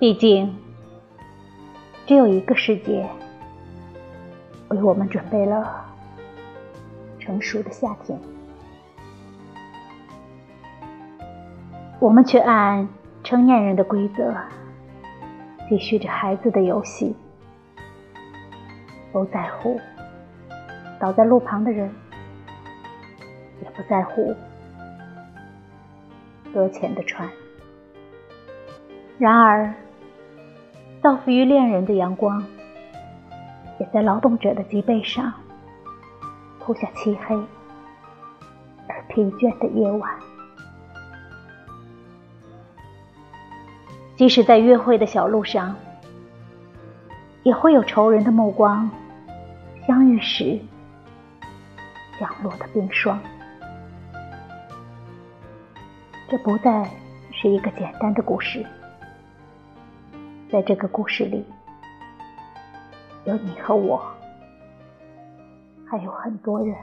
毕竟，只有一个世界为我们准备了成熟的夏天，我们却按成年人的规则继续着孩子的游戏，不在乎倒在路旁的人，也不在乎搁浅的船。然而，造福于恋人的阳光，也在劳动者的脊背上铺下漆黑而疲倦的夜晚。即使在约会的小路上，也会有仇人的目光，相遇时降落的冰霜。这不再是一个简单的故事。在这个故事里，有你和我，还有很多人。